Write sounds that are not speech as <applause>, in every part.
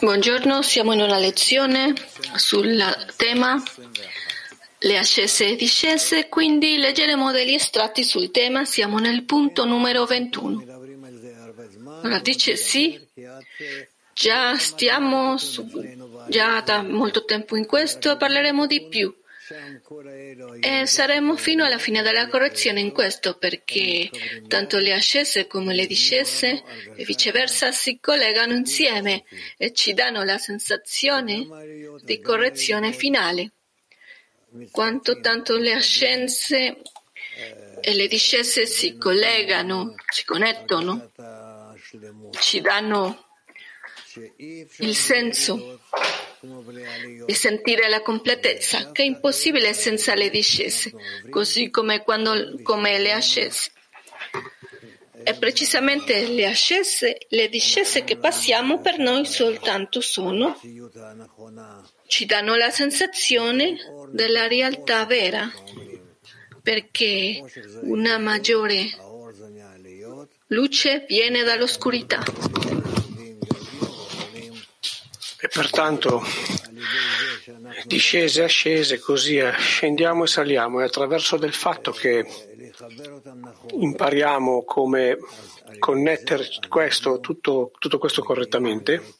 Buongiorno, siamo in una lezione sul tema le ascese e discese, quindi leggeremo degli estratti sul tema, siamo nel punto numero 21. Ora dice sì, già stiamo su, già da molto tempo in questo e parleremo di più. E saremo fino alla fine della correzione in questo perché tanto le ascese come le discese e viceversa si collegano insieme e ci danno la sensazione di correzione finale. Quanto tanto le ascense e le discese si collegano, si connettono, ci danno il senso di sentire la completezza, che è impossibile senza le discese, così come, quando, come le ascese. E precisamente le ascese, le discese che passiamo per noi soltanto sono, ci danno la sensazione della realtà vera, perché una maggiore luce viene dall'oscurità. E pertanto discese, ascese, così scendiamo e saliamo. E attraverso del fatto che impariamo come connettere questo, tutto, tutto questo correttamente,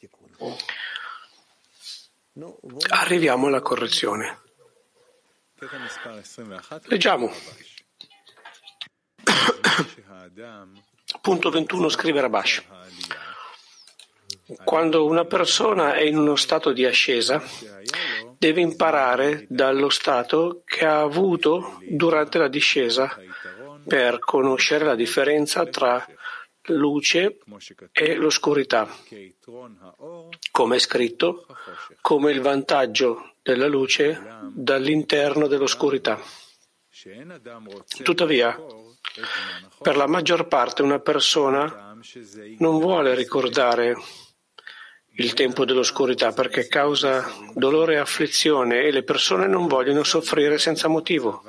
arriviamo alla correzione. Leggiamo. <coughs> Punto 21 scrive Rabash. Quando una persona è in uno stato di ascesa, deve imparare dallo stato che ha avuto durante la discesa per conoscere la differenza tra luce e l'oscurità, come è scritto, come il vantaggio della luce dall'interno dell'oscurità. Tuttavia, per la maggior parte una persona non vuole ricordare il tempo dell'oscurità perché causa dolore e afflizione e le persone non vogliono soffrire senza motivo.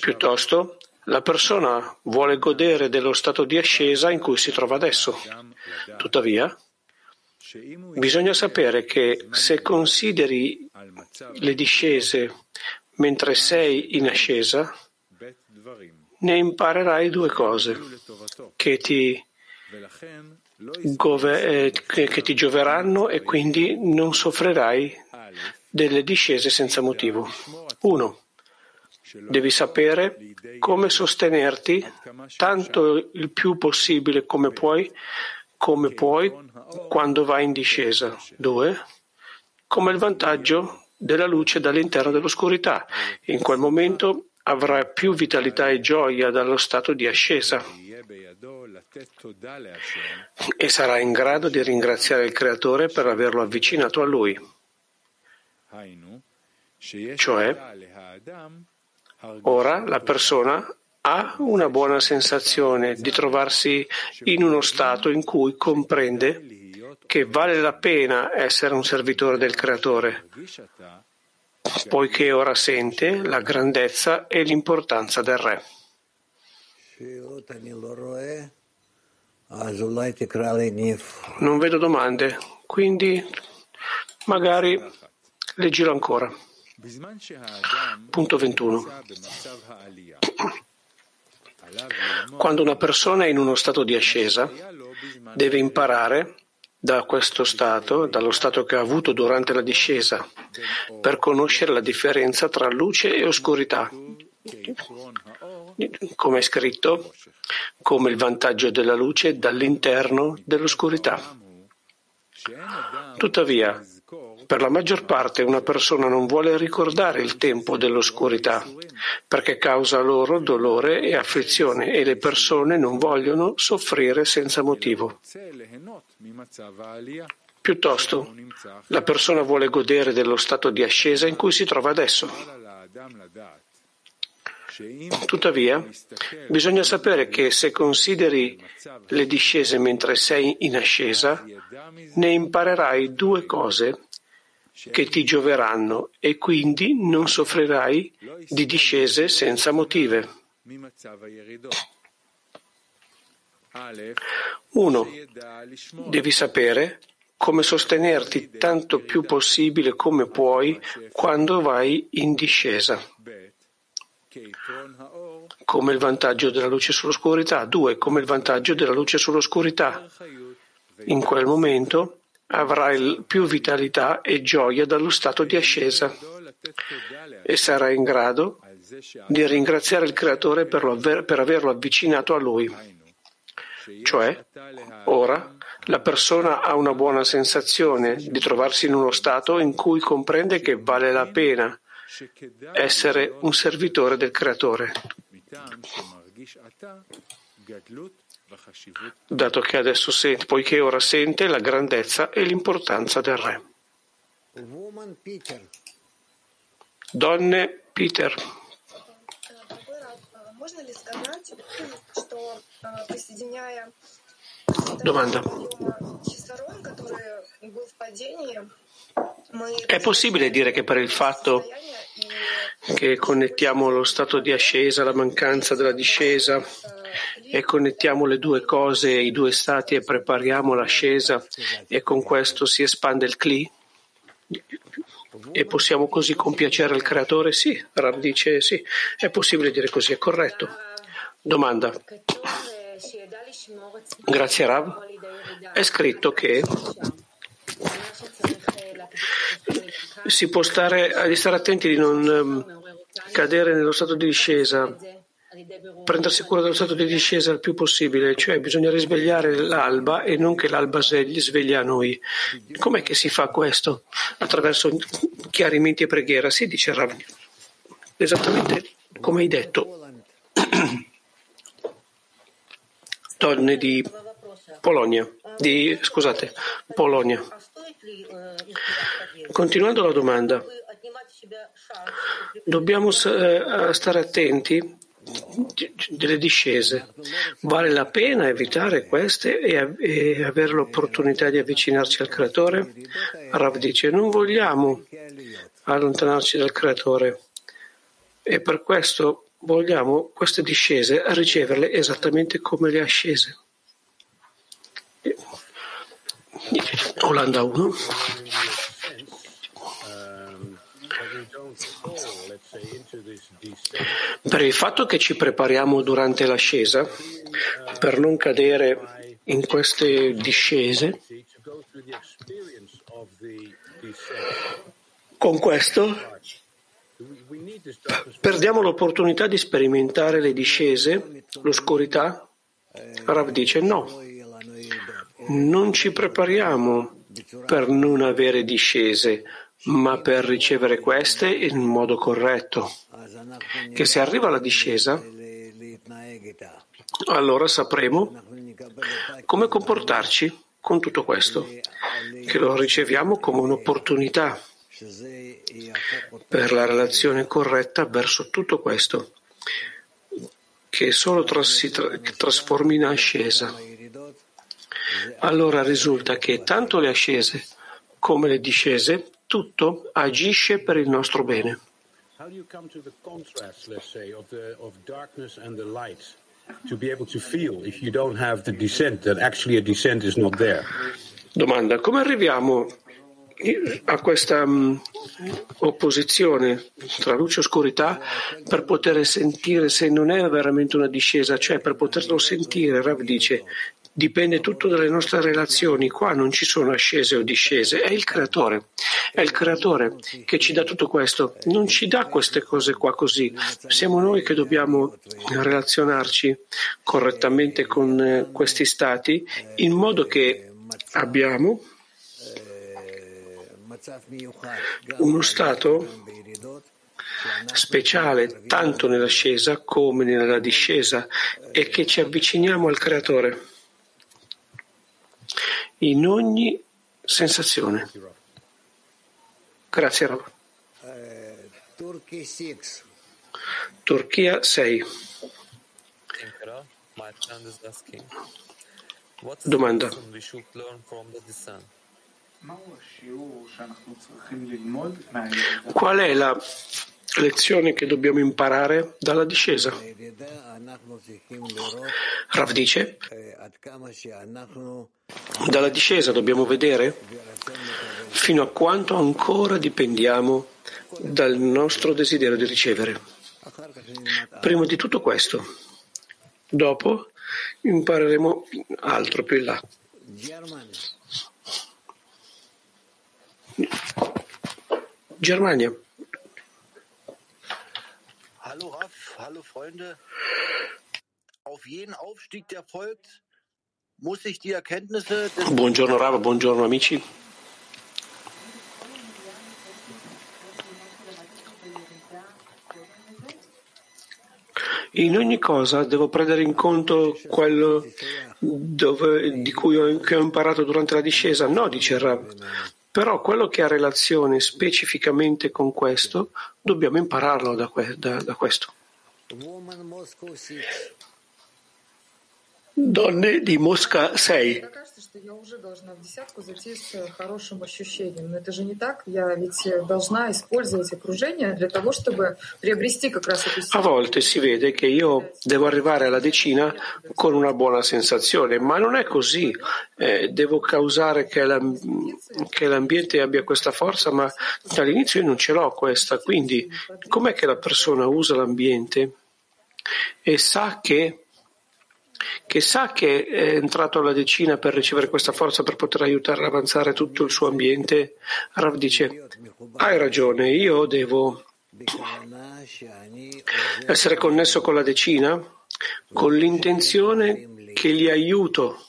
Piuttosto, la persona vuole godere dello stato di ascesa in cui si trova adesso. Tuttavia, bisogna sapere che se consideri le discese mentre sei in ascesa, ne imparerai due cose che ti eh, che ti gioveranno e quindi non soffrirai delle discese senza motivo. Uno, devi sapere come sostenerti tanto il più possibile come puoi, come puoi quando vai in discesa. Due, come il vantaggio della luce dall'interno dell'oscurità. In quel momento avrai più vitalità e gioia dallo stato di ascesa e sarà in grado di ringraziare il Creatore per averlo avvicinato a Lui. Cioè, ora la persona ha una buona sensazione di trovarsi in uno stato in cui comprende che vale la pena essere un servitore del Creatore, poiché ora sente la grandezza e l'importanza del Re. Non vedo domande, quindi magari leggilo ancora. Punto 21. Quando una persona è in uno stato di ascesa, deve imparare da questo stato, dallo stato che ha avuto durante la discesa, per conoscere la differenza tra luce e oscurità, come è scritto, come il vantaggio della luce dall'interno dell'oscurità. Tuttavia, per la maggior parte una persona non vuole ricordare il tempo dell'oscurità perché causa loro dolore e afflizione e le persone non vogliono soffrire senza motivo. Piuttosto, la persona vuole godere dello stato di ascesa in cui si trova adesso. Tuttavia, bisogna sapere che se consideri le discese mentre sei in ascesa, ne imparerai due cose che ti gioveranno e quindi non soffrirai di discese senza motive. Uno, devi sapere come sostenerti tanto più possibile come puoi quando vai in discesa. Come il vantaggio della luce sull'oscurità. Due, come il vantaggio della luce sull'oscurità. In quel momento avrai più vitalità e gioia dallo stato di ascesa e sarai in grado di ringraziare il Creatore per, aver, per averlo avvicinato a Lui. Cioè, ora la persona ha una buona sensazione di trovarsi in uno stato in cui comprende che vale la pena essere un servitore del Creatore, dato che adesso sente, poiché ora sente la grandezza e l'importanza del Re. Donne Peter. Domanda. È possibile dire che per il fatto che connettiamo lo stato di ascesa, la mancanza della discesa e connettiamo le due cose, i due stati e prepariamo l'ascesa e con questo si espande il Kli? E possiamo così compiacere il creatore? Sì, Rav dice sì, è possibile dire così, è corretto. Domanda. Grazie Rav. È scritto che si può stare, stare attenti di non um, cadere nello stato di discesa, prendersi cura dello stato di discesa il più possibile, cioè bisogna risvegliare l'alba e non che l'alba sveglia a noi. Com'è che si fa questo? Attraverso chiarimenti e preghiera? Si dice Rav, esattamente come hai detto. Donne di Polonia, di, scusate, Polonia. Continuando la domanda, dobbiamo eh, stare attenti delle discese. Vale la pena evitare queste e, e avere l'opportunità di avvicinarci al Creatore? Rav dice, non vogliamo allontanarci dal Creatore e per questo vogliamo queste discese riceverle esattamente come le ascese. <laughs> Olanda 1. Per il fatto che ci prepariamo durante l'ascesa per non cadere in queste discese, con questo perdiamo l'opportunità di sperimentare le discese, l'oscurità. Rav dice no, non ci prepariamo per non avere discese, ma per ricevere queste in modo corretto. Che se arriva la discesa, allora sapremo come comportarci con tutto questo, che lo riceviamo come un'opportunità per la relazione corretta verso tutto questo, che solo si trasformi in ascesa allora risulta che tanto le ascese come le discese, tutto agisce per il nostro bene. Domanda, come arriviamo a questa um, opposizione tra luce e oscurità per poter sentire se non è veramente una discesa, cioè per poterlo sentire, Rav dice Dipende tutto dalle nostre relazioni. Qua non ci sono ascese o discese, è il creatore. È il creatore che ci dà tutto questo. Non ci dà queste cose qua così. Siamo noi che dobbiamo relazionarci correttamente con eh, questi stati in modo che abbiamo uno stato speciale tanto nell'ascesa come nella discesa e che ci avviciniamo al creatore in ogni sensazione. Grazie Rav. Turchia 6. Domanda. Qual è la lezioni che dobbiamo imparare dalla discesa. Rav dice, dalla discesa dobbiamo vedere fino a quanto ancora dipendiamo dal nostro desiderio di ricevere. Prima di tutto questo, dopo impareremo altro più in là. Germania. Hallo Raff, hallo Freunde. Auf jeden Aufstieg, der folgt, muss ich die Erkenntnisse Buongiorno Rav, buongiorno amici. In ogni cosa devo prendere in conto quello dove, di cui ho, ho imparato durante la discesa? No, dice Rav. Però quello che ha relazione specificamente con questo, dobbiamo impararlo da, da, da questo. Donne di Mosca 6 что я уже должна в десятку зайти с хорошим ощущением. Но это же не так. Я ведь должна использовать окружение для того, чтобы приобрести как раз эту A volte si vede che io devo arrivare alla decina con una buona sensazione, ma non è così. Eh, devo causare che, la, che l'ambiente abbia questa forza, ma dall'inizio io non ce l'ho questa. Quindi com'è che la persona usa l'ambiente e sa che che sa che è entrato alla decina per ricevere questa forza per poter aiutare ad avanzare tutto il suo ambiente, Rav dice, hai ragione, io devo essere connesso con la decina con l'intenzione che li aiuto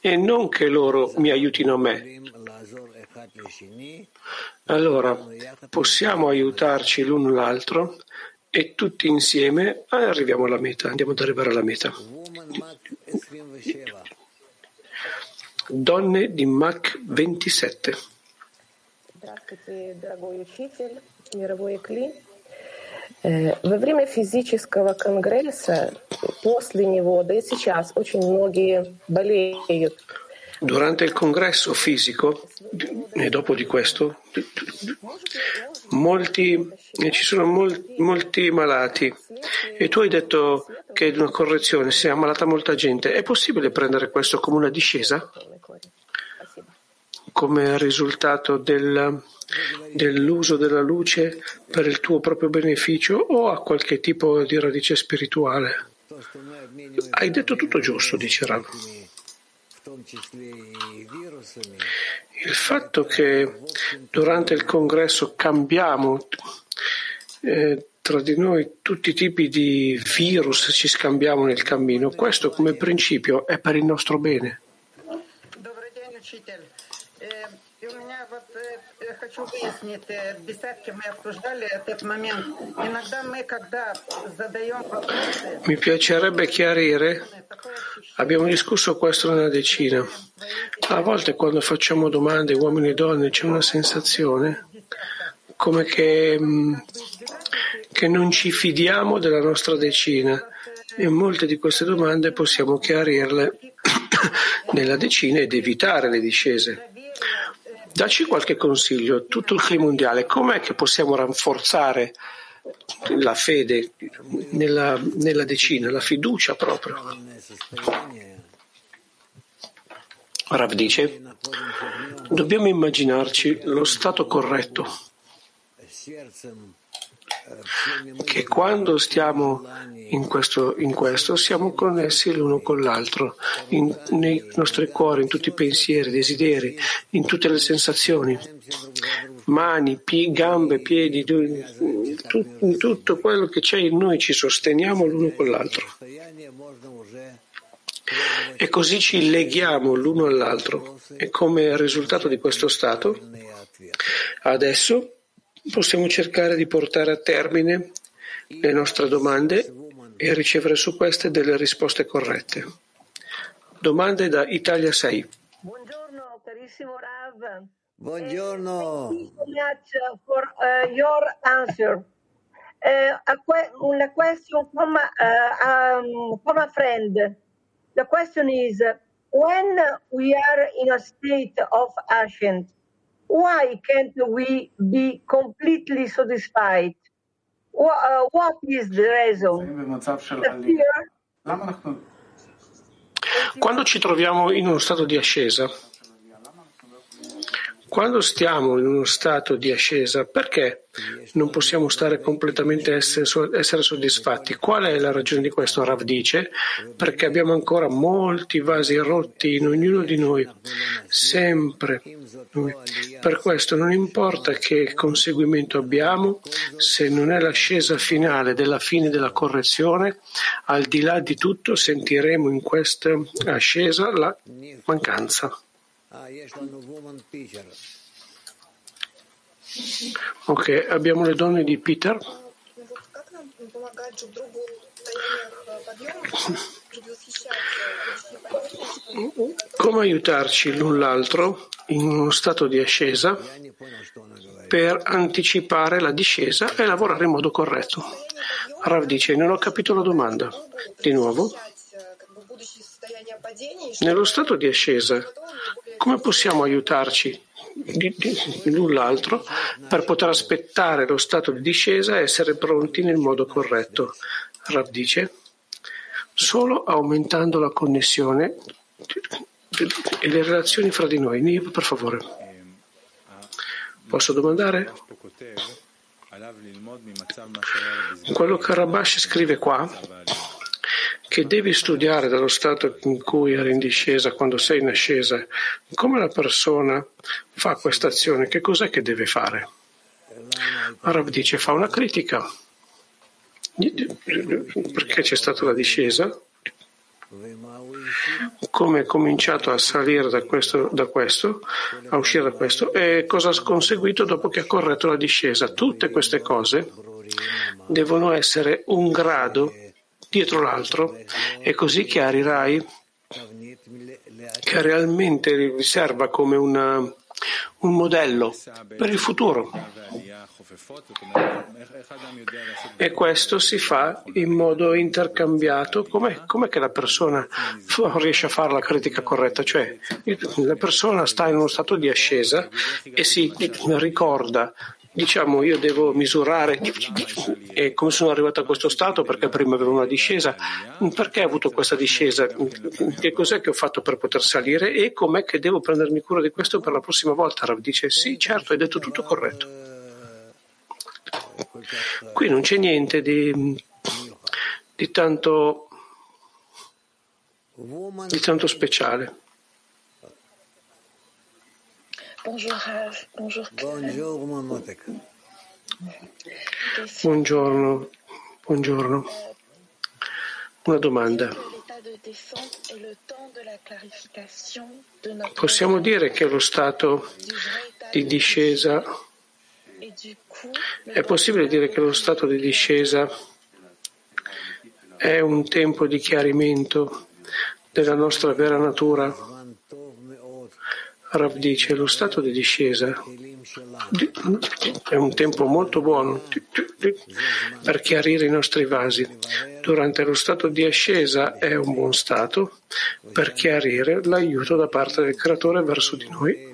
e non che loro mi aiutino a me. Allora possiamo aiutarci l'uno l'altro e tutti insieme arriviamo alla meta, andiamo ad arrivare alla meta. Donne di Mach 27. Здравствуйте, дорогой учитель, мировой Кли. Во время физического конгресса, после него, да и сейчас, очень многие болеют. Durante il congresso fisico e dopo di questo, molti, ci sono mol, molti malati e tu hai detto che è una correzione, si è ammalata molta gente. È possibile prendere questo come una discesa? Come risultato del, dell'uso della luce per il tuo proprio beneficio o a qualche tipo di radice spirituale? Hai detto tutto giusto, dice Rav. Il fatto che durante il congresso cambiamo eh, tra di noi tutti i tipi di virus, ci scambiamo nel cammino, questo come principio è per il nostro bene хочу выяснить, десятки мы обсуждали этот момент. Иногда мы, когда задаем вопросы... Mi piacerebbe chiarire, abbiamo discusso questo nella decina. A volte quando facciamo domande, uomini e donne, c'è una sensazione come che, che non ci fidiamo della nostra decina e molte di queste domande possiamo chiarirle <coughs> nella decina ed evitare le discese. Dacci qualche consiglio, tutto il Kli mondiale, com'è che possiamo rafforzare la fede nella, nella decina, la fiducia proprio? Rav dice, dobbiamo immaginarci lo stato corretto che quando stiamo in questo, in questo, siamo connessi l'uno con l'altro, in, nei nostri cuori, in tutti i pensieri, desideri, in tutte le sensazioni, mani, pie, gambe, piedi, in tutto quello che c'è in noi ci sosteniamo l'uno con l'altro. E così ci leghiamo l'uno all'altro. E come risultato di questo stato, adesso possiamo cercare di portare a termine le nostre domande e ricevere su queste delle risposte corrette. Domande da Italia 6. Buongiorno carissimo Rav. Buongiorno. Thank you so much for uh, your answer. Uh, a que- una question from, uh, um, from a friend. The question is, when we are in a state of ascent, why can't we be completely satisfied? Uh, what is the reason? The? Quando ci troviamo in uno stato di ascesa, quando stiamo in uno stato di ascesa, perché non possiamo stare completamente essere, soddisfatti? Qual è la ragione di questo? Rav dice, perché abbiamo ancora molti vasi rotti in ognuno di noi, sempre. Per questo non importa che conseguimento abbiamo, se non è l'ascesa finale della fine della correzione, al di là di tutto sentiremo in questa ascesa la mancanza. Ok, abbiamo le donne di Peter. Come aiutarci l'un l'altro in uno stato di ascesa per anticipare la discesa e lavorare in modo corretto? Rav dice, non ho capito la domanda. Di nuovo. Nello stato di ascesa, come possiamo aiutarci l'un l'altro per poter aspettare lo stato di discesa e essere pronti nel modo corretto? Rav dice, solo aumentando la connessione e le relazioni fra di noi. Niv, per favore. Posso domandare? Quello che Rabash scrive qua che devi studiare dallo stato in cui eri in discesa quando sei in ascesa, come la persona fa questa azione, che cos'è che deve fare? Arab dice fa una critica. Perché c'è stata la discesa? Come è cominciato a salire da questo, da questo, a uscire da questo? E cosa ha conseguito dopo che ha corretto la discesa. Tutte queste cose devono essere un grado dietro l'altro e così chiarirai che realmente riserva come una, un modello per il futuro. E questo si fa in modo intercambiato. Com'è, com'è che la persona riesce a fare la critica corretta? Cioè, la persona sta in uno stato di ascesa e si ricorda diciamo io devo misurare e come sono arrivato a questo stato perché prima avevo una discesa perché ho avuto questa discesa che cos'è che ho fatto per poter salire e com'è che devo prendermi cura di questo per la prossima volta? Rav dice sì certo hai detto tutto corretto. Qui non c'è niente di, di tanto di tanto speciale Bonjour Rav, bonjour Buongiorno, buongiorno. Una domanda. Possiamo dire che lo stato di discesa è possibile dire che lo stato di discesa è un tempo di chiarimento della nostra vera natura Rav dice lo stato di discesa è un tempo molto buono per chiarire i nostri vasi. Durante lo stato di ascesa è un buon stato per chiarire l'aiuto da parte del creatore verso di noi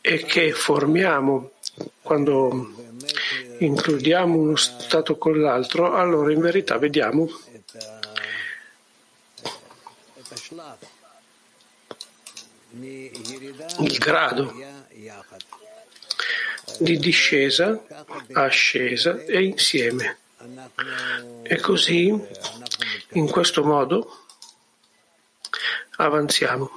e che formiamo quando includiamo uno stato con l'altro, allora in verità vediamo il grado di discesa, ascesa e insieme. E così, in questo modo, avanziamo.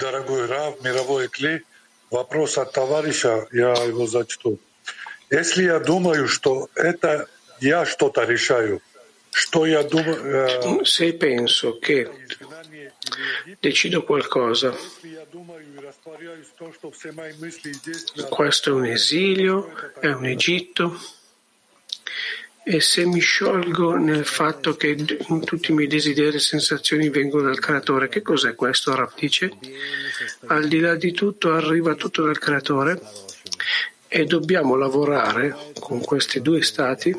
Дорогой Рав, мировой Кли, вопрос от товарища, я его зачту. Если я думаю, что это я что-то решаю, Eh, se penso che decido qualcosa, questo è un esilio, è un Egitto, e se mi sciolgo nel fatto che tutti i miei desideri e sensazioni vengono dal creatore, che cos'è questo? Rav dice, al di là di tutto arriva tutto dal creatore e dobbiamo lavorare con questi due stati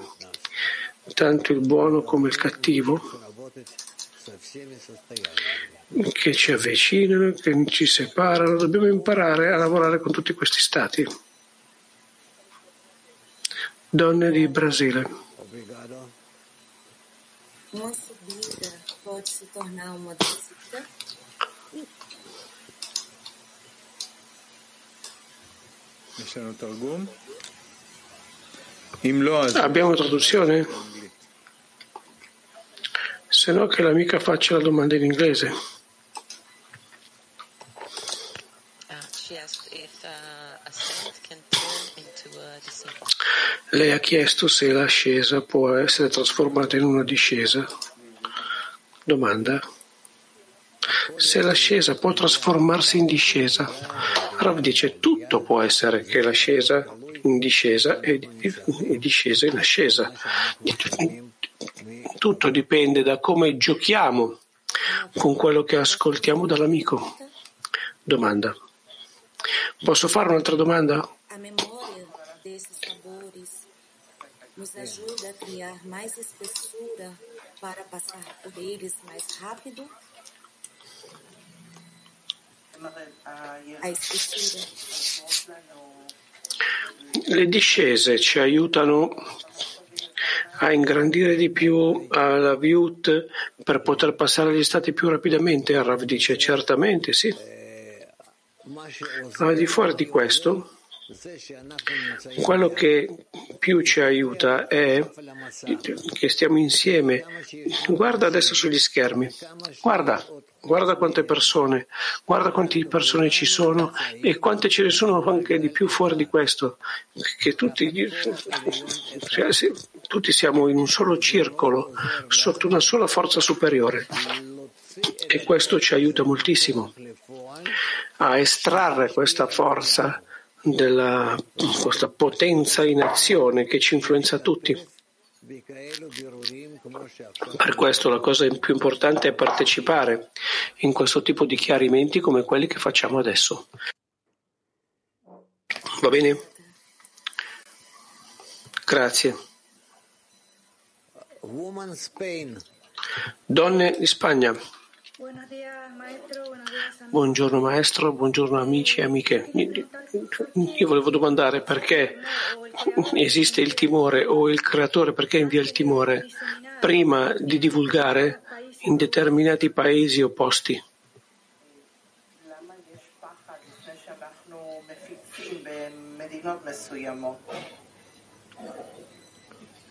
tanto il buono come il cattivo, che ci avvicinano, che ci separano. Dobbiamo imparare a lavorare con tutti questi stati. Donne di Brasile. Abbiamo traduzione? Se no che l'amica faccia la domanda in inglese. Lei ha chiesto se l'ascesa può essere trasformata in una discesa. Domanda. Se l'ascesa può trasformarsi in discesa. Rav dice tutto può essere che l'ascesa in discesa e, e discesa in ascesa. Tutto dipende da come giochiamo con quello che ascoltiamo dall'amico. Domanda. Posso fare un'altra domanda? Nos ajuda a criar mais espessura para passar por eles mais rápido? A espessura. Le discese ci aiutano a ingrandire di più la viut per poter passare agli stati più rapidamente. Rav dice certamente sì. Al di fuori di questo, quello che più ci aiuta è che stiamo insieme. Guarda adesso sugli schermi, guarda, guarda quante persone, guarda quante persone ci sono e quante ce ne sono anche di più fuori di questo, che tutti, tutti siamo in un solo circolo, sotto una sola forza superiore. E questo ci aiuta moltissimo a estrarre questa forza della, questa potenza in azione che ci influenza tutti. Per questo la cosa più importante è partecipare in questo tipo di chiarimenti come quelli che facciamo adesso. Va bene? Grazie. Donne di Spagna. Buongiorno maestro, buongiorno amici e amiche. Io volevo domandare perché esiste il timore o il creatore perché invia il timore prima di divulgare in determinati paesi opposti.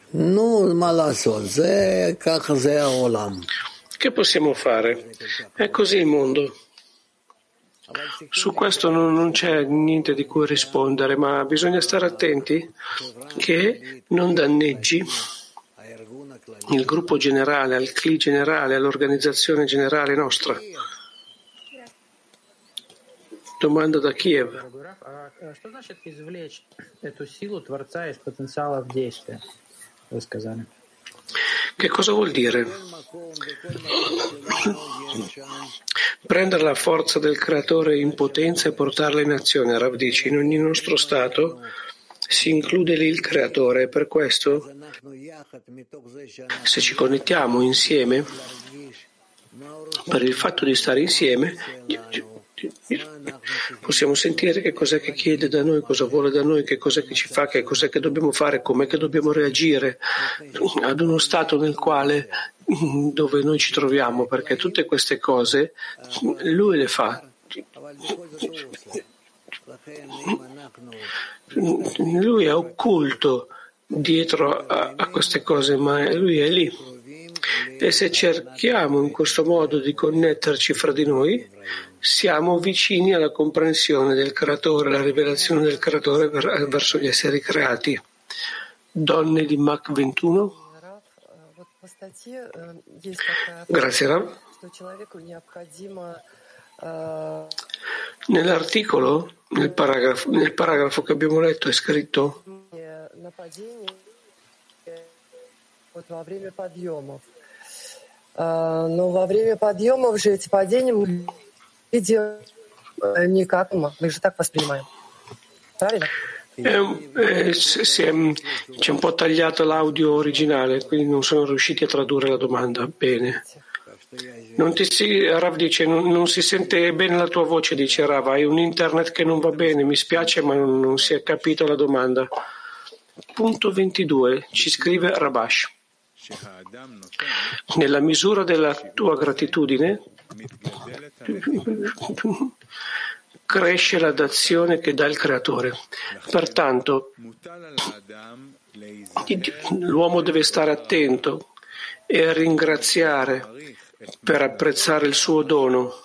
No, ma la so, se, che possiamo fare? È così il mondo. Su questo non, non, c'è niente di cui rispondere, ma bisogna stare attenti che non danneggi il gruppo generale, al CLI generale, all'organizzazione generale nostra. Domanda da Kiev. Che cosa vuol dire? Prendere la forza del creatore in potenza e portarla in azione, Rav dice, in ogni nostro stato si include lì il creatore e per questo se ci connettiamo insieme, per il fatto di stare insieme, possiamo sentire che cos'è che chiede da noi, cosa vuole da noi, che cos'è che ci fa, che cos'è che dobbiamo fare, com'è che dobbiamo reagire ad uno stato nel quale <laughs> dove noi ci troviamo, perché tutte queste cose lui le fa. Lui è occulto dietro a, a queste cose, ma lui è lì. E se cerchiamo in questo modo di connetterci fra di noi, siamo vicini alla comprensione del creatore, alla rivelazione del creatore verso gli esseri creati. Donne di Mach 21. Grazie Rav. Nell'articolo, nel paragrafo, nel paragrafo che abbiamo letto, è scritto Но во время подъемов же эти падения мы видим никак, мы же так воспринимаем. Правильно? Eh, eh, si è, c'è un po' tagliato l'audio originale, quindi non sono riusciti a tradurre la domanda bene. Non ti si, Rav dice, non, non, si sente bene la tua voce, dice Rav, hai un internet che non va bene, mi spiace ma non, non si è capito la domanda. Punto 22, ci scrive Rabash. Nella misura della tua gratitudine <laughs> cresce la dazione che dà il Creatore. Pertanto l'uomo deve stare attento e ringraziare per apprezzare il suo dono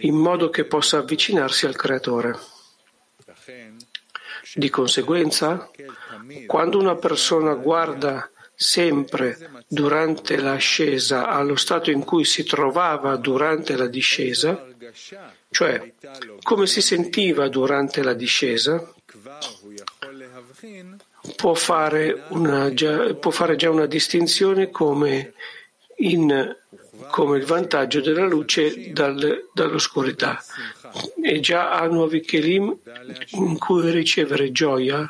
in modo che possa avvicinarsi al Creatore. Di conseguenza, quando una persona guarda sempre durante l'ascesa allo stato in cui si trovava durante la discesa, cioè come si sentiva durante la discesa, può fare, una, può fare già una distinzione come, in, come il vantaggio della luce dal, dall'oscurità e già ha nuovi kelim in cui ricevere gioia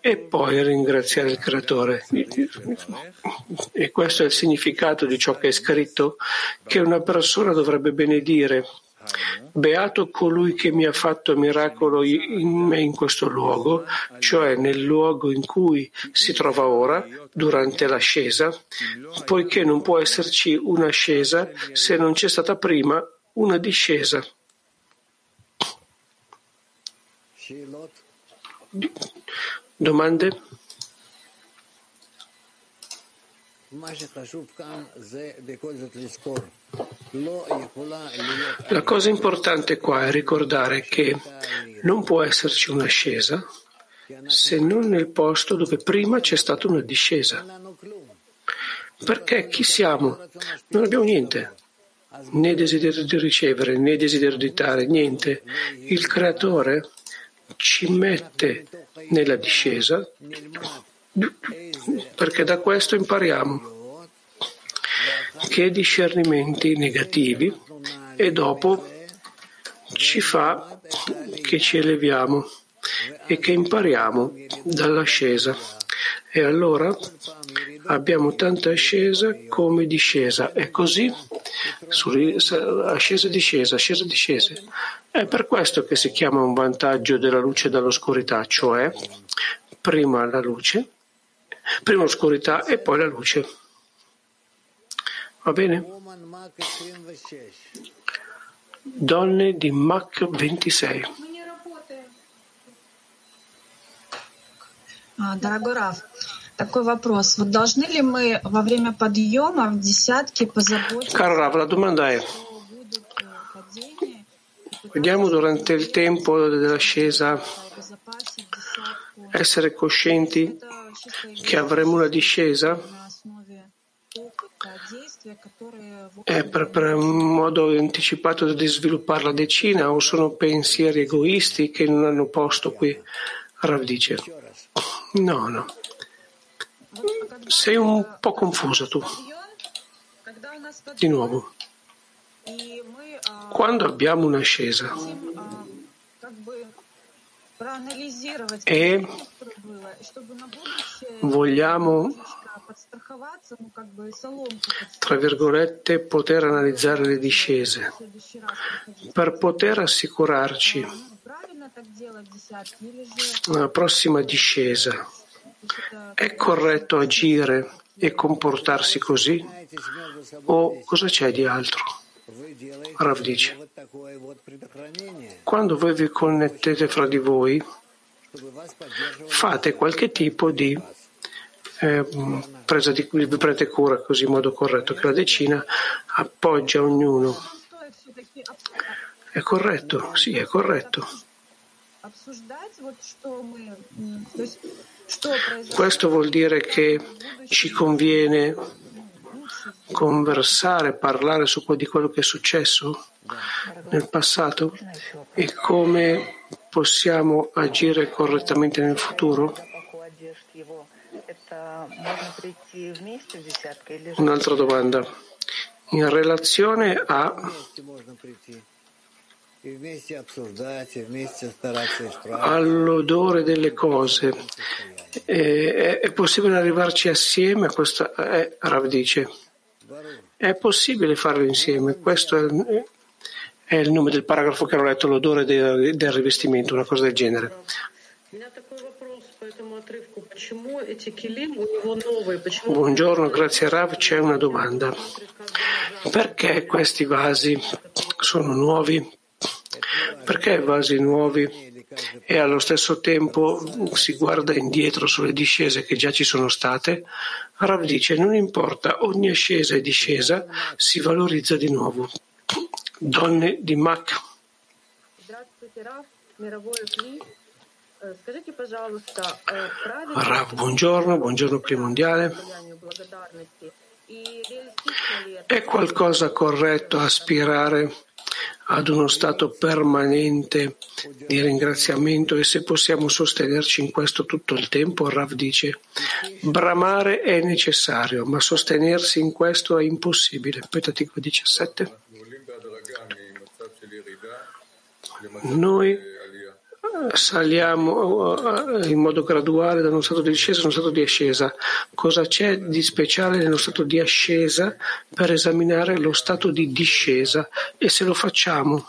e poi ringraziare il creatore. E questo è il significato di ciò che è scritto, che una persona dovrebbe benedire. Beato colui che mi ha fatto miracolo in me in questo luogo, cioè nel luogo in cui si trova ora, durante l'ascesa, poiché non può esserci un'ascesa se non c'è stata prima una discesa. Domande? La cosa importante qua è ricordare che non può esserci un'ascesa se non nel posto dove prima c'è stata una discesa. Perché chi siamo? Non abbiamo niente, né desiderio di ricevere, né desiderio di dare, niente. Il creatore ci mette nella discesa perché da questo impariamo che discernimenti negativi e dopo ci fa che ci eleviamo e che impariamo dall'ascesa. E allora abbiamo tanta ascesa come discesa. E così ascesa discesa, ascesa discesa. È per questo che si chiama un vantaggio della luce dall'oscurità, cioè prima la luce, prima l'oscurità e poi la luce. Va bene? Donne di Mach 26. Дорогой Раф, такой вопрос. Вот должны ли мы во время подъема в десятке позаботиться... Caro Rav, la domanda è, vediamo durante il tempo dell'ascesa essere coscienti che avremo una discesa? È per, un modo anticipato di sviluppare la decina o sono pensieri egoisti che non hanno posto qui? Rav dice, no, no. Sei un po' confuso tu. Di nuovo. Quando abbiamo un'ascesa e vogliamo tra virgolette poter analizzare le discese. Per poter assicurarci la prossima discesa. È corretto agire e comportarsi così? o cosa c'è di altro? Rav dice quando voi vi connettete fra di voi fate qualche tipo di eh, presa di vi prendete cura così in modo corretto che la decina appoggia ognuno. È corretto? Sì, è corretto. Questo vuol dire che ci conviene conversare, parlare su di quello che è successo nel passato e come possiamo agire correttamente nel futuro? Un'altra domanda. In relazione a all'odore delle cose, eh, è, possibile arrivarci assieme a questo? Eh, Rav dice. È possibile farlo insieme. Questo è, è il nome del paragrafo che hanno letto, l'odore del, del rivestimento, una cosa del genere. Buongiorno, grazie a Rav. C'è una domanda. Perché questi vasi sono nuovi? Perché vasi nuovi? E allo stesso tempo si guarda indietro sulle discese che già ci sono state. Rav dice: Non importa, ogni ascesa e discesa si valorizza di nuovo. Donne di Mac. Rav, buongiorno, buongiorno Mondiale. È qualcosa corretto aspirare ad uno stato permanente di ringraziamento e se possiamo sostenerci in questo tutto il tempo, Rav dice, bramare è necessario, ma sostenersi in questo è impossibile. Petatico 17. Noi saliamo eh, in modo graduale da uno stato di discesa a uno stato di ascesa. Cosa c'è di speciale nello stato di ascesa per esaminare lo stato di discesa? E se lo facciamo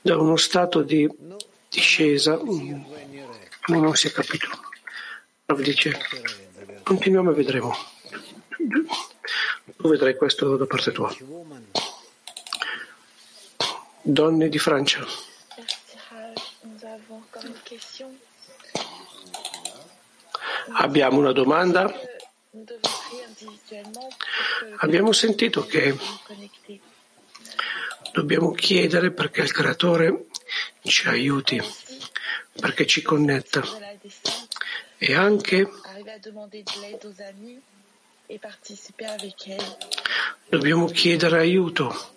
da uno stato di discesa, mm, non si è capito. Rav dice, continuiamo e vedremo. Tu vedrai questo da parte tua. Donne di Francia. Abbiamo una domanda. Abbiamo sentito che dobbiamo chiedere perché il creatore ci aiuti, perché ci connetta e anche dobbiamo chiedere aiuto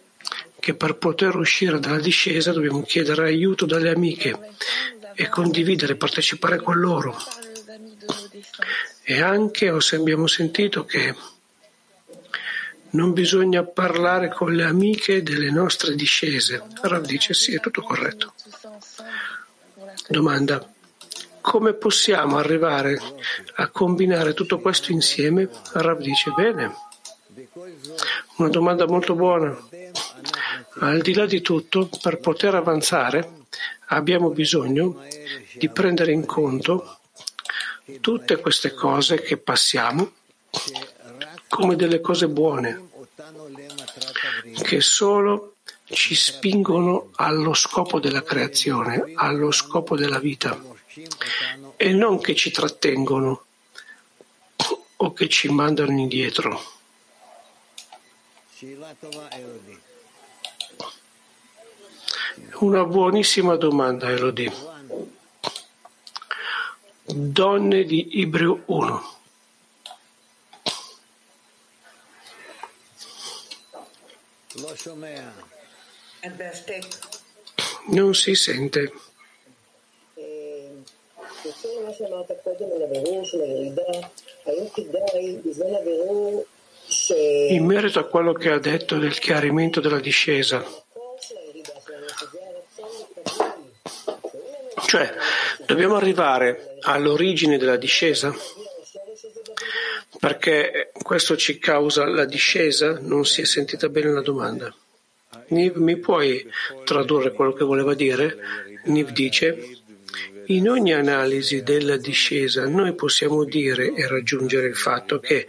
che per poter uscire dalla discesa dobbiamo chiedere aiuto dalle amiche e condividere, partecipare con loro. E anche abbiamo sentito che non bisogna parlare con le amiche delle nostre discese. Rav dice sì, è tutto corretto. Domanda. Come possiamo arrivare a combinare tutto questo insieme? Rav dice bene. Una domanda molto buona. Al di là di tutto, per poter avanzare, abbiamo bisogno di prendere in conto tutte queste cose che passiamo come delle cose buone, che solo ci spingono allo scopo della creazione, allo scopo della vita, e non che ci trattengono o che ci mandano indietro. Una buonissima domanda, Elodie. Donne di Ibreo 1. Non si sente. In merito a quello che ha detto del chiarimento della discesa, Cioè, dobbiamo arrivare all'origine della discesa? Perché questo ci causa la discesa? Non si è sentita bene la domanda. Niv, mi puoi tradurre quello che voleva dire? Niv dice, in ogni analisi della discesa noi possiamo dire e raggiungere il fatto che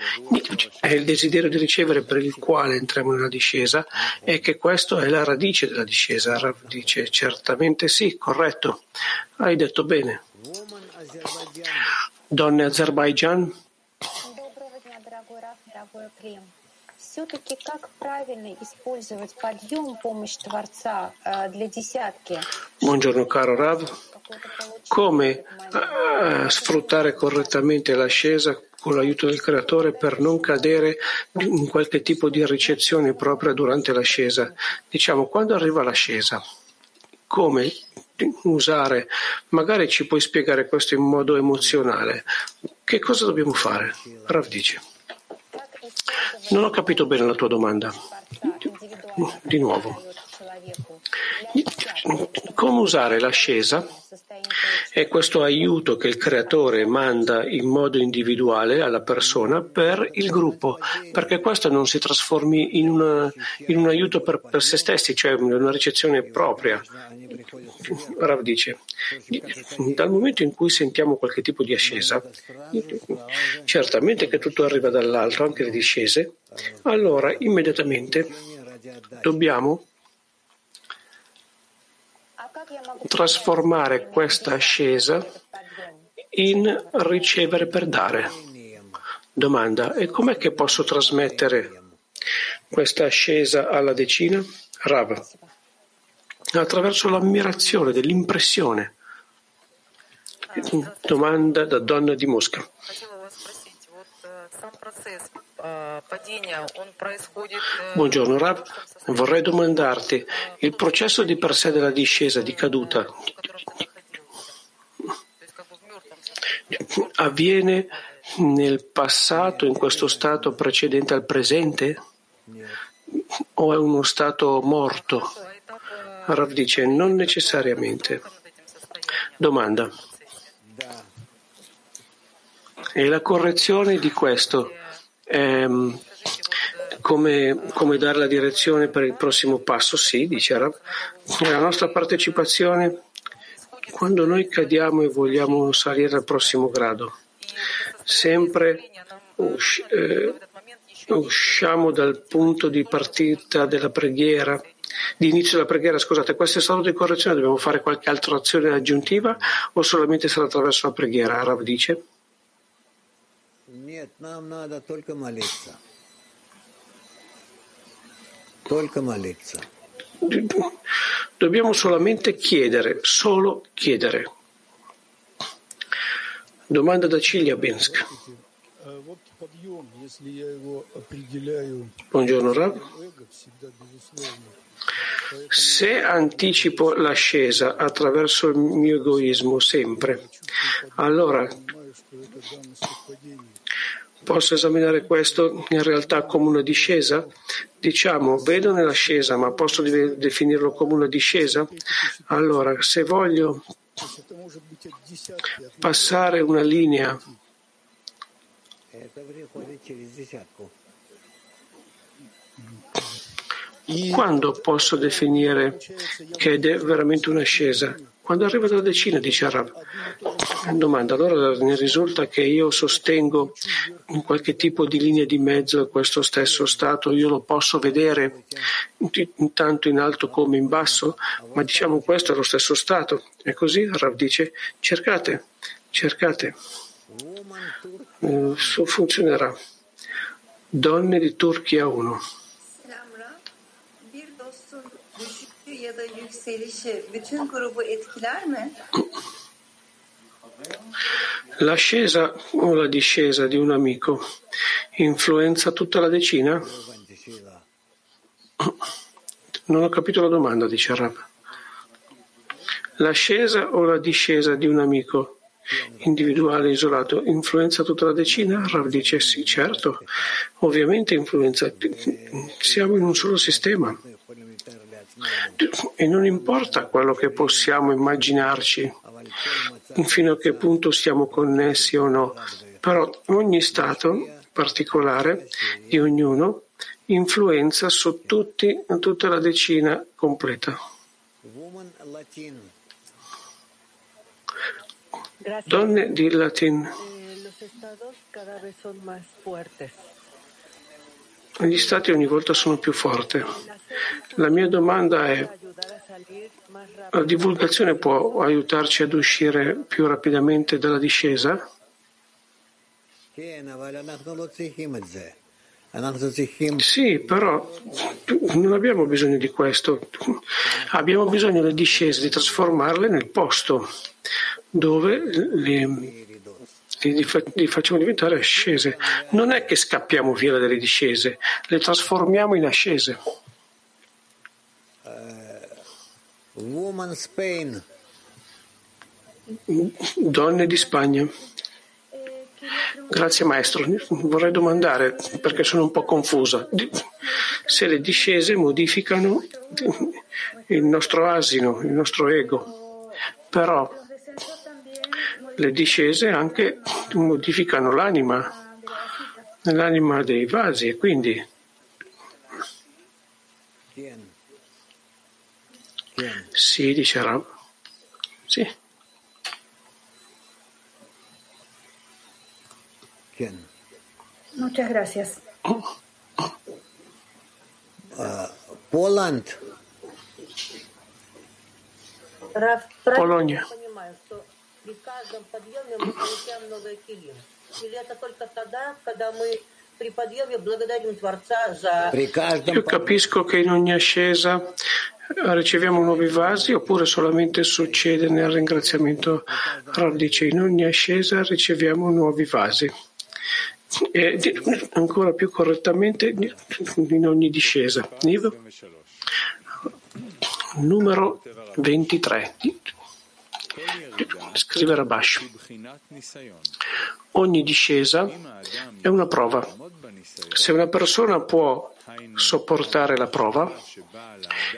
è il desiderio di ricevere per il quale entriamo nella discesa e che questo è la radice della discesa. Rav dice certamente sì, corretto, hai detto bene. Donne Azerbaijan. все-таки как правильно использовать подъем, помощь Творца для десятки? Buongiorno caro Rav. Come uh, sfruttare correttamente l'ascesa con l'aiuto del creatore per non cadere in qualche tipo di ricezione propria durante l'ascesa? Diciamo, quando arriva l'ascesa, come usare? Magari ci puoi spiegare questo in modo emozionale. Che cosa dobbiamo fare? Rav dice. Non ho capito bene la tua domanda. Di nuovo. Come usare l'ascesa È questo aiuto che il creatore manda in modo individuale alla persona per il gruppo, perché questo non si trasformi in, una, in un aiuto per, per, se stessi, cioè una ricezione propria. Rav dice, dal momento in cui sentiamo qualche tipo di ascesa, certamente che tutto arriva dall'alto, anche le discese, allora immediatamente dobbiamo trasformare questa ascesa in ricevere per dare. Domanda, e com'è che posso trasmettere questa ascesa alla decina? Rav, attraverso l'ammirazione dell'impressione. Domanda da donna di Mosca. Buongiorno Rav, vorrei domandarti, il processo di per sé della discesa, di caduta, avviene nel passato, in questo stato precedente al presente? O è uno stato morto? Rav dice non necessariamente. Domanda. E la correzione di questo ehm, come, come, dare la direzione per il prossimo passo? Sì, dice Arab. La nostra partecipazione quando noi cadiamo e vogliamo salire al prossimo grado. Sempre usci- eh, usciamo dal punto di partita della preghiera, di inizio della preghiera, scusate, questo è stato di correzione, dobbiamo fare qualche altra azione aggiuntiva o solamente sarà attraverso la preghiera? Arab dice. Dobbiamo solamente chiedere, solo chiedere. Domanda da Cigliabinsk. Buongiorno Rav. Se anticipo l'ascesa attraverso il mio egoismo sempre, allora Posso esaminare questo in realtà come una discesa? Diciamo, vedo nell'ascesa, ma posso definirlo come una discesa? Allora, se voglio passare una linea quando posso definire che è veramente un'ascesa? Quando arriva dalla decina, dice Arab. Domanda, allora ne risulta che io sostengo in qualche tipo di linea di mezzo questo stesso stato, io lo posso vedere tanto in alto come in basso, ma diciamo questo è lo stesso stato. E così Rav dice, cercate, cercate. Uh, funzionerà. Donne di Turchia 1. Ya da yükselişi bütün grubu etkiler mi? L'ascesa o la discesa di un amico influenza tutta la decina? Non ho capito la domanda, dice Rab. L'ascesa o la discesa di un amico individuale isolato influenza tutta la decina? Rav dice sì, certo, ovviamente influenza. Siamo in un solo sistema. E non importa quello che possiamo immaginarci, fino a che punto siamo connessi o no, però ogni stato particolare di ognuno influenza su tutti, tutta la decina completa. Donne di Latin. Gli stati ogni volta sono più forti. La mia domanda è, la divulgazione può aiutarci ad uscire più rapidamente dalla discesa? Sì, però non abbiamo bisogno di questo. Abbiamo bisogno delle discese, di trasformarle nel posto dove le, li, facciamo diventare ascese. Non è che scappiamo via dalle discese, le trasformiamo in ascese. Woman Spain. Donne di Spagna. Grazie maestro. Vorrei domandare, perché sono un po' confusa, se le discese modificano il nostro asino, il nostro ego. Però le discese anche modificano l'anima, l'anima dei vasi e quindi sì, dice Ram. Sì. Muchas gracias. Uh, Poland. Polonia я понимаю, что при каждом подъеме мы получаем новые килим? Или это только тогда, когда мы при подъеме благодарим Творца за... При каждом Io capisco che in ogni ascesa riceviamo nuovi vasi oppure solamente succede nel ringraziamento. Rav dice in ogni ascesa riceviamo nuovi vasi. E di- ancora più correttamente in ogni discesa. Niv? Numero 23. Scrive Rabash. Ogni discesa è una prova. Se una persona può sopportare la prova,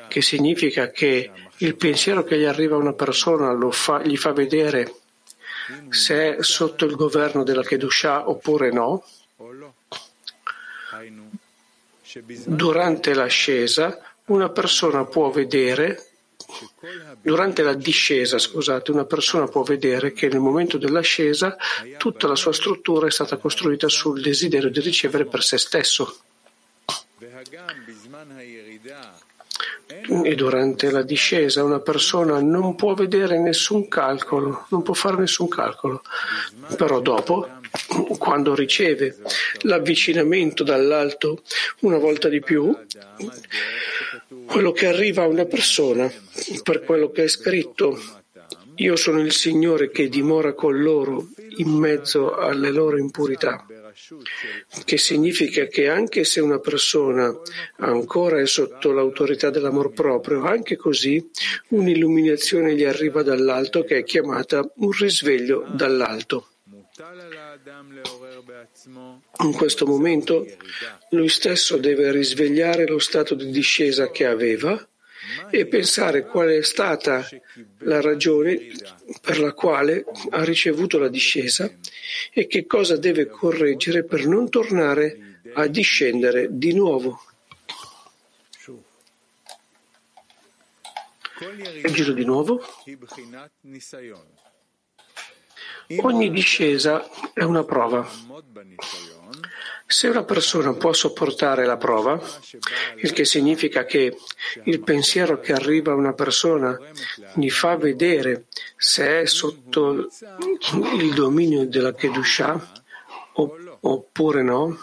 che significa che il pensiero che gli arriva a una persona fa- gli fa vedere se è sotto il governo della Kedusha oppure no, durante l'ascesa una persona può vedere Durante la discesa, scusate, una persona può vedere che nel momento dell'ascesa tutta la sua struttura è stata costruita sul desiderio di ricevere per se stesso. E durante la discesa una persona non può vedere nessun calcolo, non può fare nessun calcolo. Però dopo, quando riceve l'avvicinamento dall'alto una volta di più, quello che arriva a una persona, per quello che è scritto, io sono il Signore che dimora con loro in mezzo alle loro impurità, che significa che anche se una persona ancora è sotto l'autorità dell'amor proprio, anche così un'illuminazione gli arriva dall'alto che è chiamata un risveglio dall'alto. In questo momento lui stesso deve risvegliare lo stato di discesa che aveva e pensare qual è stata la ragione per la quale ha ricevuto la discesa e che cosa deve correggere per non tornare a discendere di nuovo. Leggilo di nuovo. Ogni discesa è una prova. Se una persona può sopportare la prova, il che significa che il pensiero che arriva a una persona gli fa vedere se è sotto il dominio della Kedusha oppure no,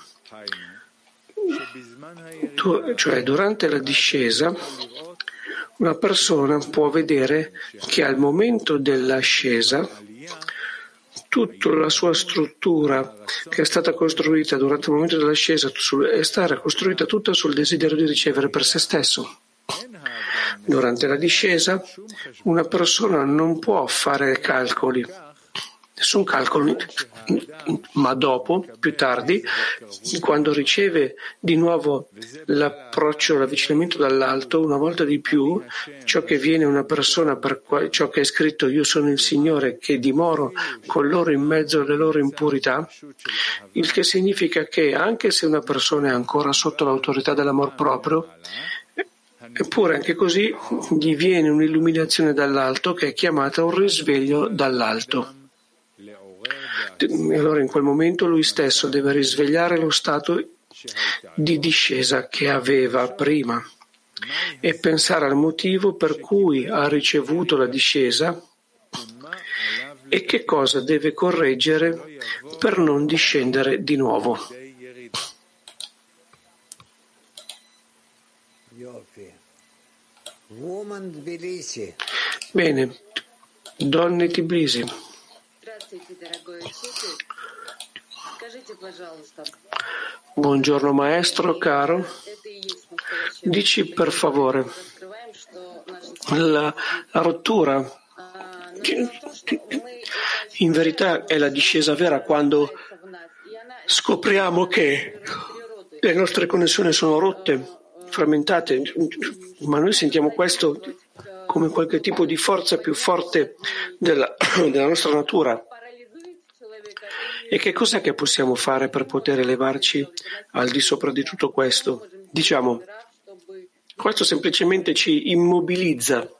cioè durante la discesa una persona può vedere che al momento dell'ascesa tutta la sua struttura che è stata costruita durante il momento dell'ascesa è stata costruita tutta sul desiderio di ricevere per se stesso. Durante la discesa una persona non può fare calcoli, nessun calcolo, ma dopo, più tardi, quando riceve di nuovo l'approccio, l'avvicinamento dall'alto, una volta di più, ciò che viene una persona per ciò che è scritto io sono il Signore che dimoro con loro in mezzo alle loro impurità, il che significa che anche se una persona è ancora sotto l'autorità dell'amor proprio, Eppure anche così gli viene un'illuminazione dall'alto che è chiamata un risveglio dall'alto. E allora in quel momento lui stesso deve risvegliare lo stato di discesa che aveva prima e pensare al motivo per cui ha ricevuto la discesa e che cosa deve correggere per non discendere di nuovo. Bene, donne Tbilisi. Buongiorno maestro, caro. Dici per favore, la, la rottura. In verità è la discesa vera quando scopriamo che le nostre connessioni sono rotte, frammentate, ma noi sentiamo questo come qualche tipo di forza più forte della, <coughs> della nostra natura E che cos'è che possiamo fare per poter elevarci al di sopra di tutto questo? Diciamo, questo semplicemente ci immobilizza,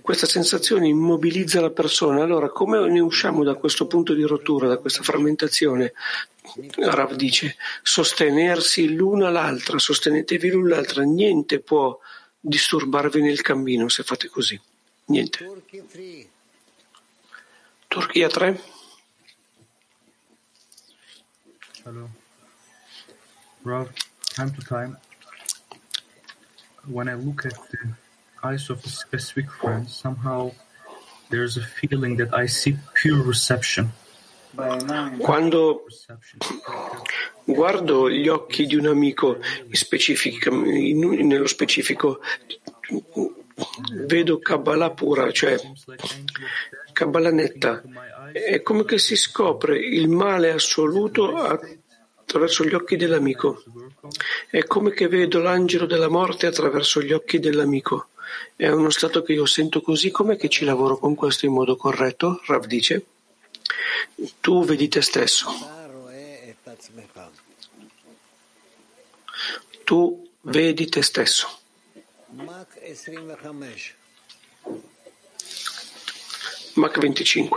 questa sensazione immobilizza la persona. Allora, come ne usciamo da questo punto di rottura, da questa frammentazione? Rav dice, sostenersi l'una l'altra, sostenetevi l'un l'altra, niente può disturbarvi nel cammino se fate così. Niente. Turchia 3. Hello. Rav, time to time, when I look at the eyes of a specific friend, somehow there's a feeling that I see pure reception. Quando guardo gli occhi di un amico nello specifico, vedo Kabbalah pura, cioè Kabbalah netta. È come che si scopre il male assoluto attraverso gli occhi dell'amico. È come che vedo l'angelo della morte attraverso gli occhi dell'amico. È uno stato che io sento così, come che ci lavoro con questo in modo corretto? Rav dice. Tu vedi te stesso. Tu vedi te stesso. Mach 25.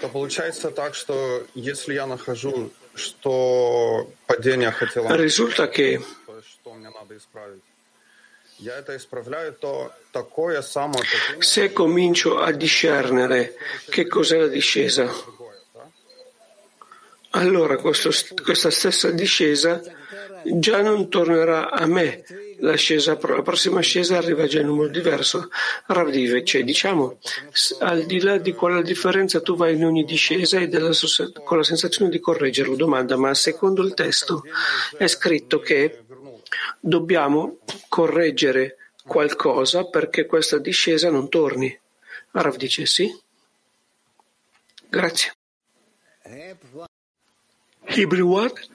то получается так, что если я нахожу, что падение хотело... Risulta che что мне надо исправить, я это исправляю, то такое само падение... se comincio a discernere che cos'è la discesa, allora questo, questa stessa discesa già non tornerà a me. La, scesa, la prossima scesa arriva già in un modo diverso. Ravdive, cioè diciamo, al di là di quella differenza tu vai in ogni discesa e della, con la sensazione di correggerlo. Domanda, ma secondo il testo è scritto che dobbiamo correggere qualcosa perché questa discesa non torni. Rav dice sì. Grazie. Hebrew what?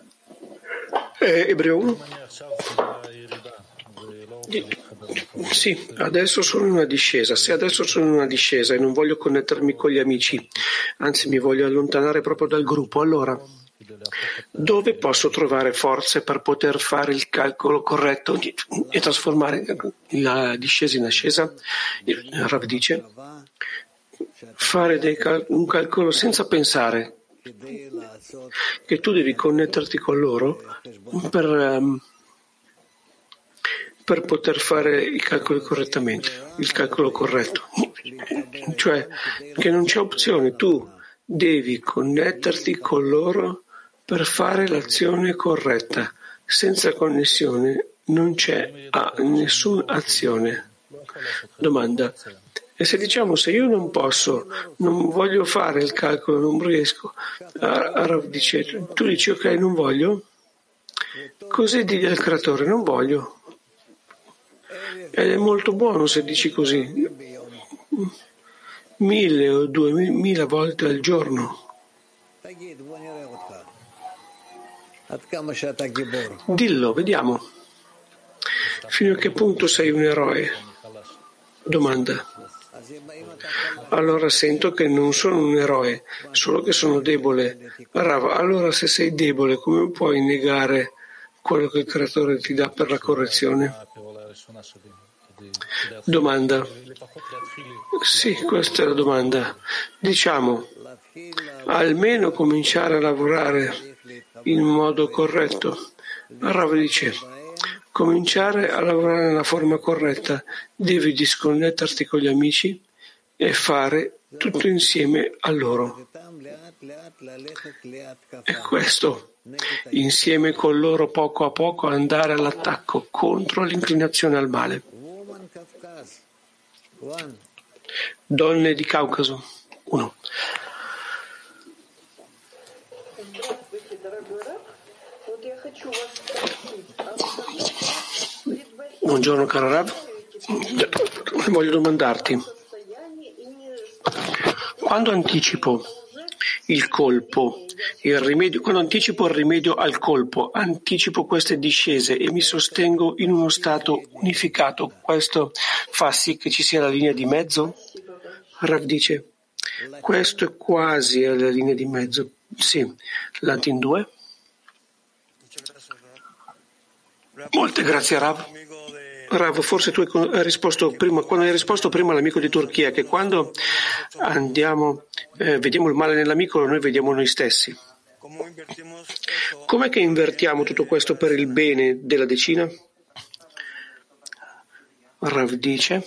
Eh, Ebreo 1? Sì, adesso sono in una discesa. Se adesso sono in una discesa e non voglio connettermi con gli amici, anzi mi voglio allontanare proprio dal gruppo, allora dove posso trovare forze per poter fare il calcolo corretto e trasformare la discesa in ascesa? Il Rav dice fare cal- un calcolo senza pensare che tu devi connetterti con loro per, um, per poter fare i calcoli correttamente, il calcolo corretto. Cioè che non c'è opzione, tu devi connetterti con loro per fare l'azione corretta. Senza connessione non c'è ah, nessuna azione. Domanda. E se diciamo se io non posso, non voglio fare il calcolo, non riesco, Arav dice, tu dici ok, non voglio, così digli al creatore, non voglio. Ed è molto buono se dici così, mille o duemila volte al giorno. Dillo, vediamo. Fino a che punto sei un eroe? Domanda. Allora sento che non sono un eroe, solo che sono debole. Rav, allora se sei debole, come puoi negare quello che il creatore ti dà per la correzione? Domanda. Sì, questa è la domanda. Diciamo, almeno cominciare a lavorare in modo corretto. Rav dice, cominciare a lavorare nella forma corretta, devi disconnetterti con gli amici e fare tutto insieme a loro. E questo, insieme con loro poco a poco andare all'attacco contro l'inclinazione al male. Donne di Caucaso 1. Buongiorno caro Rav, voglio domandarti, quando anticipo il colpo, il rimedio, quando anticipo il rimedio al colpo, anticipo queste discese e mi sostengo in uno stato unificato, questo fa sì che ci sia la linea di mezzo? Rav dice, Questo è quasi alla linea di mezzo. Sì, Latin 2. Molte grazie Rav. Rav, forse tu hai risposto prima, quando hai risposto prima all'amico di Turchia, che quando andiamo, eh, vediamo il male nell'amico, noi vediamo noi stessi. Com'è che invertiamo tutto questo per il bene della decina? Rav dice.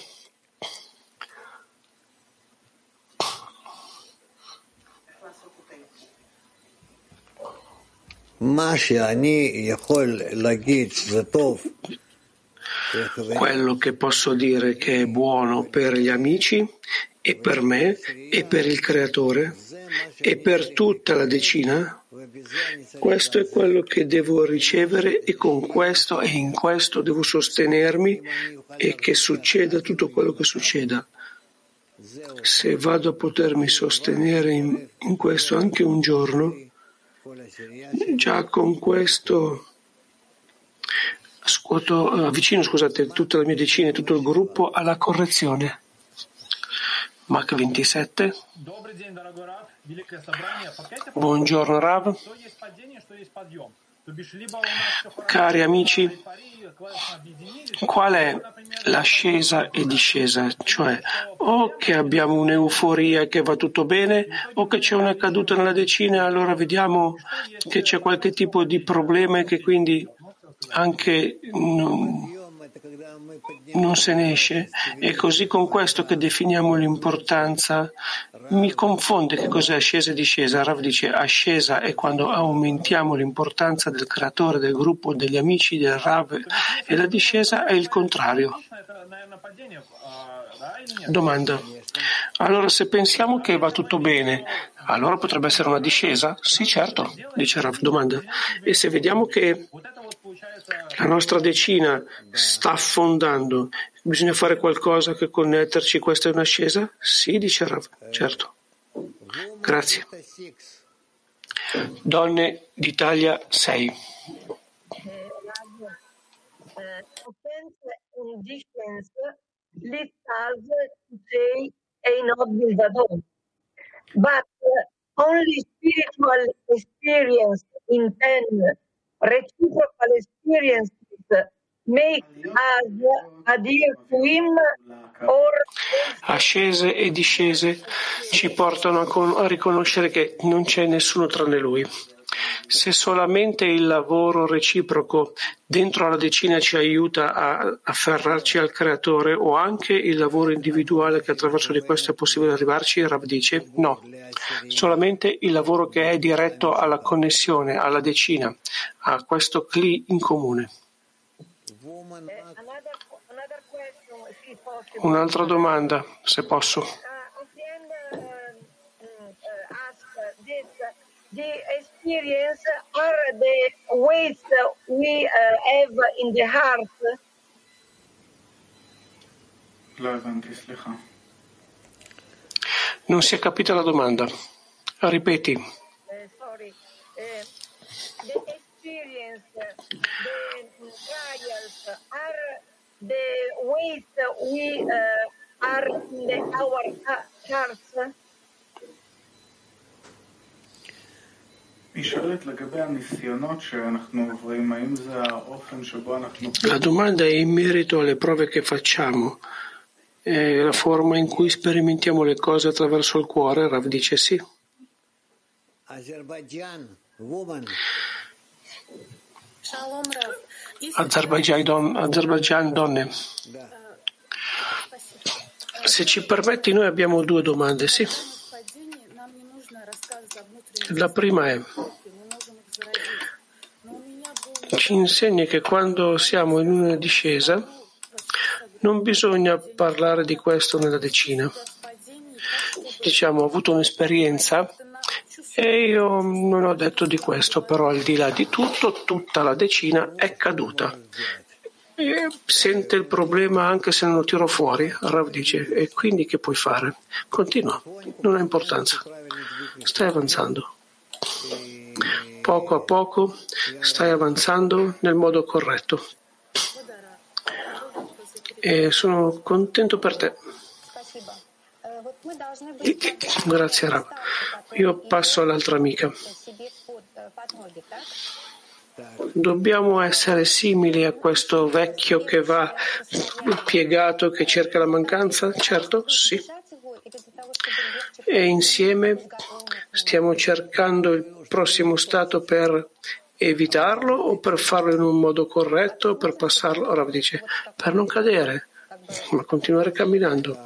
Quello che posso dire che è buono per gli amici e per me e per il creatore e per tutta la decina, questo è quello che devo ricevere e con questo e in questo devo sostenermi e che succeda tutto quello che succeda. Se vado a potermi sostenere in, in questo anche un giorno, già con questo scuoto, avvicino scusate, tutta la mia decina e tutto il gruppo alla correzione. Mach 27. Buongiorno Rav. Cari amici, qual è l'ascesa e discesa? Cioè, o che abbiamo un'euforia che va tutto bene, o che c'è una caduta nella decina, e allora vediamo che c'è qualche tipo di problema e che quindi anche non, se ne esce. È così con questo che definiamo l'importanza. Mi confonde che cos'è ascesa e discesa. Rav dice ascesa è quando aumentiamo l'importanza del creatore, del gruppo, degli amici, del Rav e la discesa è il contrario. Domanda. Allora se pensiamo che va tutto bene, allora potrebbe essere una discesa? Sì, certo, dice Rav. Domanda. E se vediamo che la nostra decina sta affondando, bisogna fare qualcosa che connetterci, questa è un'ascesa? Sì, dice Rav, certo. Grazie. Donne d'Italia 6. But only spiritual experience in ten reciprocal experiences make us adhere to him or Ascese e discese ci portano a riconoscere che non c'è nessuno tranne lui. Se solamente il lavoro reciproco dentro la decina ci aiuta a afferrarci al creatore o anche il lavoro individuale che attraverso di questo è possibile arrivarci, Rav dice no, solamente il lavoro che è diretto alla connessione, alla decina, a questo cli in comune. Un'altra domanda, se posso. Experience are the weights we uh, have in the heart. Non si è capita la domanda. Ripeti. Sorry. Uh, the experience, the trials are the weights we uh, are in the, our hearts. La domanda è in merito alle prove che facciamo. È la forma in cui sperimentiamo le cose attraverso il cuore? Rav dice sì. Azerbaijan, don, Azerbaijan donne. Se ci permetti, noi abbiamo due domande, sì. La prima è, ci insegna che quando siamo in una discesa non bisogna parlare di questo nella decina. Diciamo, ho avuto un'esperienza e io non ho detto di questo, però al di là di tutto, tutta la decina è caduta. E sente il problema anche se non lo tiro fuori, Rav dice, e quindi che puoi fare? Continua, non ha importanza. Stai avanzando. Poco a poco stai avanzando nel modo corretto. E sono contento per te. Grazie Rav. Io passo all'altra amica. Dobbiamo essere simili a questo vecchio che va piegato, che cerca la mancanza? Certo, sì. E insieme stiamo cercando il prossimo stato per evitarlo o per farlo in un modo corretto, per passarlo? Ora dice, per non cadere, ma continuare camminando.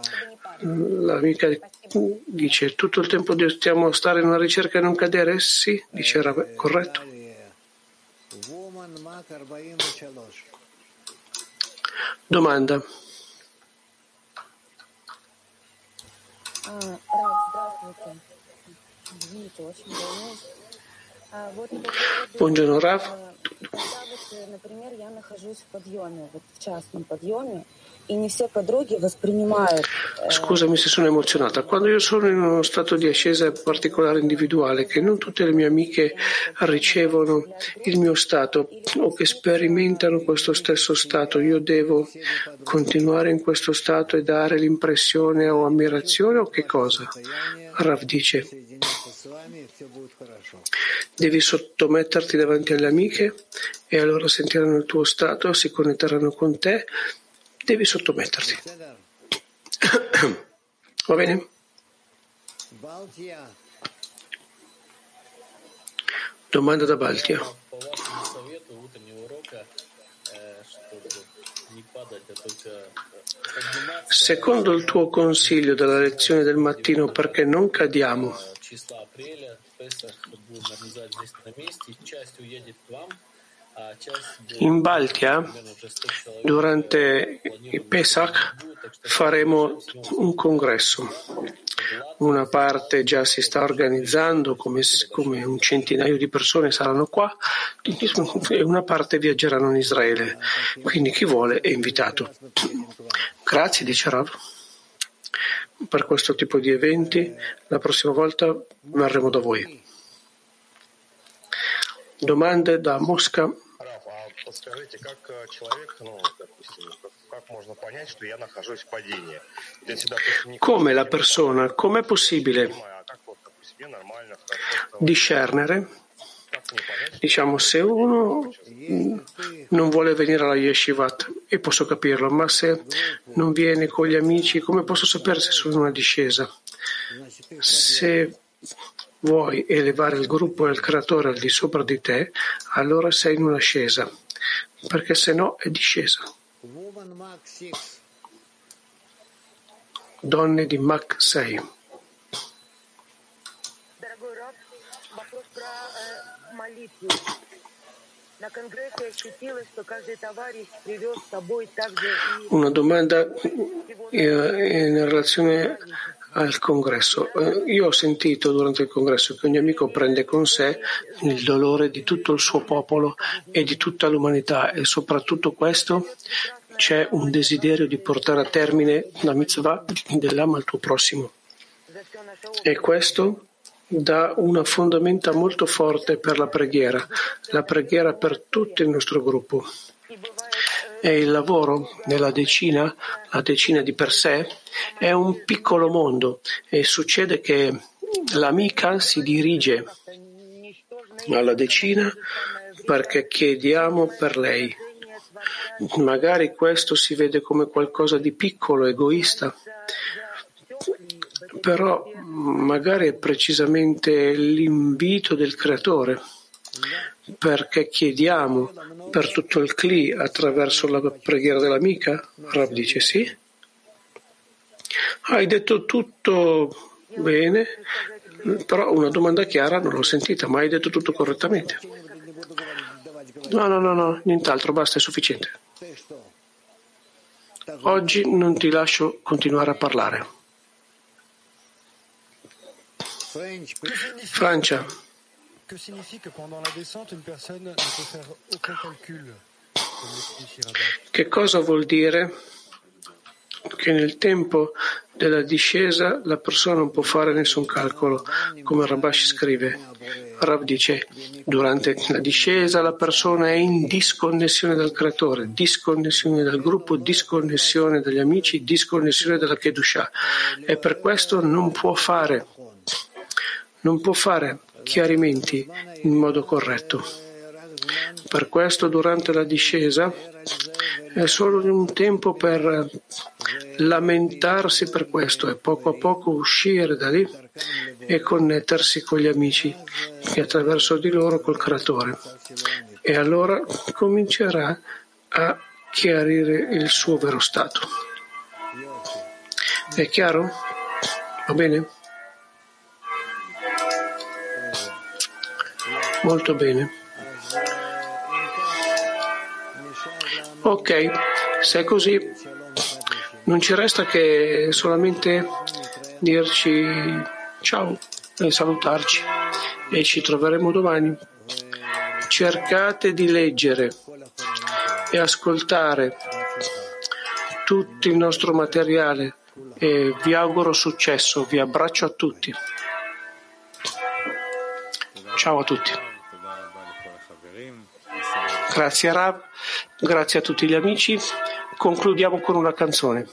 L'amica dice, tutto il tempo a stare in una ricerca e non cadere? Sì, dice, corretto. Domanda. Buongiorno Rav. Scusami se sono emozionata. Quando io sono in uno stato di ascesa particolare individuale, che non tutte le mie amiche ricevono il mio stato o che sperimentano questo stesso stato, io devo continuare in questo stato e dare l'impressione o ammirazione o che cosa? Rav dice devi sottometterti davanti alle amiche e allora sentiranno il tuo stato, si connetteranno con te, devi sottometterti. <coughs> Va bene? Domanda da Baltia. Secondo il tuo consiglio della lezione del mattino, perché non cadiamo? In Baltia, durante il Pesach, faremo un congresso. Una parte già si sta organizzando, come, come un centinaio di persone saranno qua, e una parte viaggeranno in Israele. Quindi chi vuole è invitato. Grazie, dice Rav Per questo tipo di eventi, la prossima volta verremo da voi. Domande da Mosca. Подскажите, как человек, ну, допустим, как можно понять, что я нахожусь в падении? Если, допустим, Come la persona, com'è possibile discernere? Diciamo, se uno non vuole venire alla yeshivat, e posso capirlo, ma se non viene con gli amici, come posso sapere se sono in una discesa? Se vuoi elevare il gruppo e il creatore al di sopra di te, allora sei in un'ascesa perché se no è discesa. Donne di Mach 6. Una domanda in relazione al congresso. Eh, io ho sentito durante il congresso che ogni amico prende con sé il dolore di tutto il suo popolo e di tutta l'umanità e soprattutto questo c'è un desiderio di portare a termine la mitzvah dell'ama al tuo prossimo. E questo dà una fondamenta molto forte per la preghiera, la preghiera per tutto il nostro gruppo. E il lavoro nella decina, la decina di per sé, è un piccolo mondo e succede che l'amica si dirige alla decina perché chiediamo per lei. Magari questo si vede come qualcosa di piccolo, egoista, però magari è precisamente l'invito del creatore perché chiediamo per tutto il Cli attraverso la preghiera dell'amica? Rab dice sì. Hai detto tutto bene, però una domanda chiara non l'ho sentita, ma hai detto tutto correttamente. No, no, no, no, nient'altro, basta, è sufficiente. Oggi non ti lascio continuare a parlare. Francia. Che significa che quando la descente una persona non può fare alcun calcolo? Che cosa vuol dire che nel tempo della discesa la persona non può fare nessun calcolo, come Rabash scrive. Rab dice, durante la discesa la persona è in disconnessione dal creatore, disconnessione dal gruppo, disconnessione dagli amici, disconnessione dalla Kedusha e per questo non può fare non può fare chiarimenti in modo corretto. Per questo durante la discesa è solo un tempo per lamentarsi per questo e poco a poco uscire da lì e connettersi con gli amici e attraverso di loro col creatore. E allora comincerà a chiarire il suo vero stato. È chiaro? Va bene? Molto bene. Ok, se è così non ci resta che solamente dirci ciao e salutarci e ci troveremo domani. Cercate di leggere e ascoltare tutto il nostro materiale e vi auguro successo, vi abbraccio a tutti. Ciao a tutti. Grazie a Rav, grazie a tutti gli amici. Concludiamo con una canzone.